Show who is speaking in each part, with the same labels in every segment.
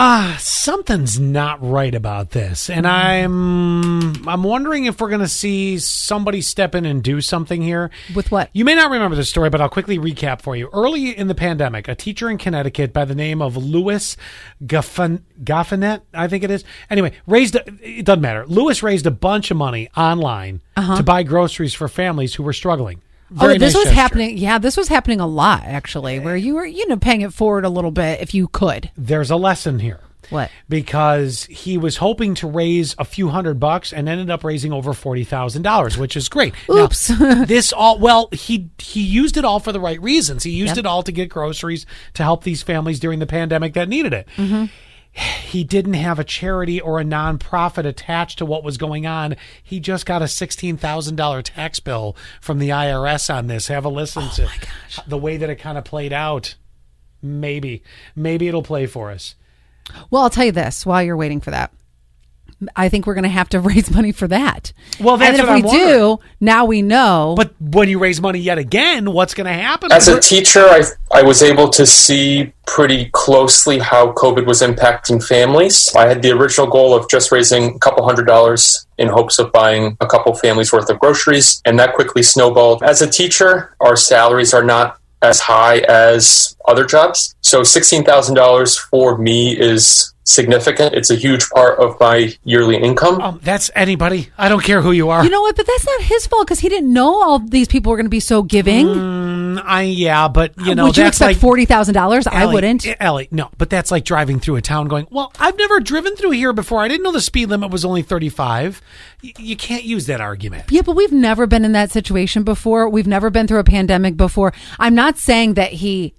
Speaker 1: Ah, something's not right about this, and I'm I'm wondering if we're going to see somebody step in and do something here.
Speaker 2: With what?
Speaker 1: You may not remember this story, but I'll quickly recap for you. Early in the pandemic, a teacher in Connecticut by the name of Louis Gaffin- Gaffinet, I think it is. Anyway, raised a, it doesn't matter. Louis raised a bunch of money online to buy groceries for families who were struggling. Very
Speaker 2: oh, this
Speaker 1: nice
Speaker 2: was
Speaker 1: gesture.
Speaker 2: happening. Yeah, this was happening a lot actually, where you were, you know, paying it forward a little bit if you could.
Speaker 1: There's a lesson here.
Speaker 2: What?
Speaker 1: because he was hoping to raise a few hundred bucks and ended up raising over forty thousand dollars, which is great. Now,
Speaker 2: Oops.
Speaker 1: this all well, he he used it all for the right reasons. He used
Speaker 2: Yep.
Speaker 1: it all to get groceries to help these families during the pandemic that needed it.
Speaker 2: Mm-hmm.
Speaker 1: He didn't have a charity or a nonprofit attached to what was going on. He just got a sixteen thousand dollar tax bill from the IRS on this. Have a listen
Speaker 2: Oh
Speaker 1: to the way that it kind of played out. Maybe, maybe it'll play for us.
Speaker 2: Well, I'll tell you this while you're waiting for that. I think we're going to have to raise money for that.
Speaker 1: Well, that's
Speaker 2: and then
Speaker 1: what
Speaker 2: if
Speaker 1: I'm
Speaker 2: we do, now we know.
Speaker 1: But when you raise money yet again, what's going to happen?
Speaker 3: As a teacher, I, I was able to see pretty closely how COVID was impacting families. I had the original goal of just raising a couple hundred dollars in hopes of buying a couple families worth of groceries, and that quickly snowballed. As a teacher, our salaries are not as high as other jobs. So $16,000 for me is significant. It's a huge part of my yearly income.
Speaker 1: um, that's anybody. I don't care who you are.
Speaker 2: you know what? But that's not his fault because he didn't know all these people were going to be so giving.
Speaker 1: Mm, I yeah, but you know
Speaker 2: Would you
Speaker 1: that's
Speaker 2: expect
Speaker 1: like
Speaker 2: forty thousand dollars? I wouldn't.
Speaker 1: eh, Ellie, no, but that's like driving through a town going, well, I've never driven through here before. I didn't know the speed limit was only 35. Y- you can't use that argument.
Speaker 2: Yeah, but we've never been in that situation before. We've never been through a pandemic before. I'm not saying that he.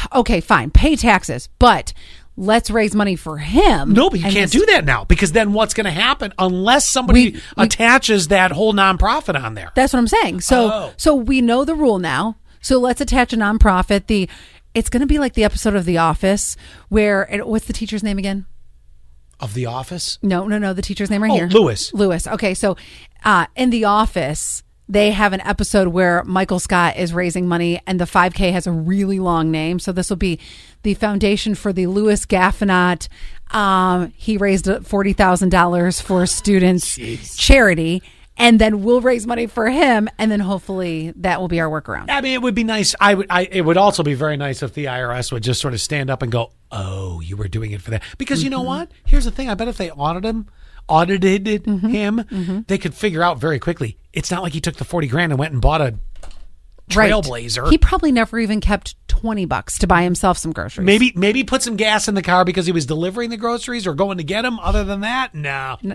Speaker 2: Okay, fine, pay taxes, but let's raise money for him.
Speaker 1: No, but you can't do that now because then what's going to happen unless somebody
Speaker 2: We- we-
Speaker 1: attaches that whole nonprofit on there?
Speaker 2: That's what I'm saying. So,
Speaker 1: Oh.
Speaker 2: so we know the rule now. So let's attach a nonprofit. The it's going to be like the episode of The Office where and what's the teacher's name again?
Speaker 1: Of the office?
Speaker 2: No, no, no. The teacher's name right
Speaker 1: Oh,
Speaker 2: here.
Speaker 1: Louis.
Speaker 2: Louis. Okay, so uh, in The Office, they have an episode where Michael Scott is raising money, and the 5K has a really long name. So this will be the foundation for the Louis Gaffanot. Um, he raised forty thousand dollars for students charity, and then we'll raise money for him, and then hopefully that will be our workaround.
Speaker 1: I mean, it would be nice. I would. I, it would also be very nice if the IRS would just sort of stand up and go, "Oh, you were doing it for that." Because you
Speaker 2: Mm-hmm.
Speaker 1: know what? Here's the thing. I bet if they audited him, audited
Speaker 2: Mm-hmm.
Speaker 1: him, they could figure out very quickly. It's not like he took the forty grand and went and bought a Trailblazer.
Speaker 2: He probably never even kept twenty bucks to buy himself some groceries.
Speaker 1: Maybe maybe put some gas in the car because he was delivering the groceries or going to get them. Other than that, no.
Speaker 2: N-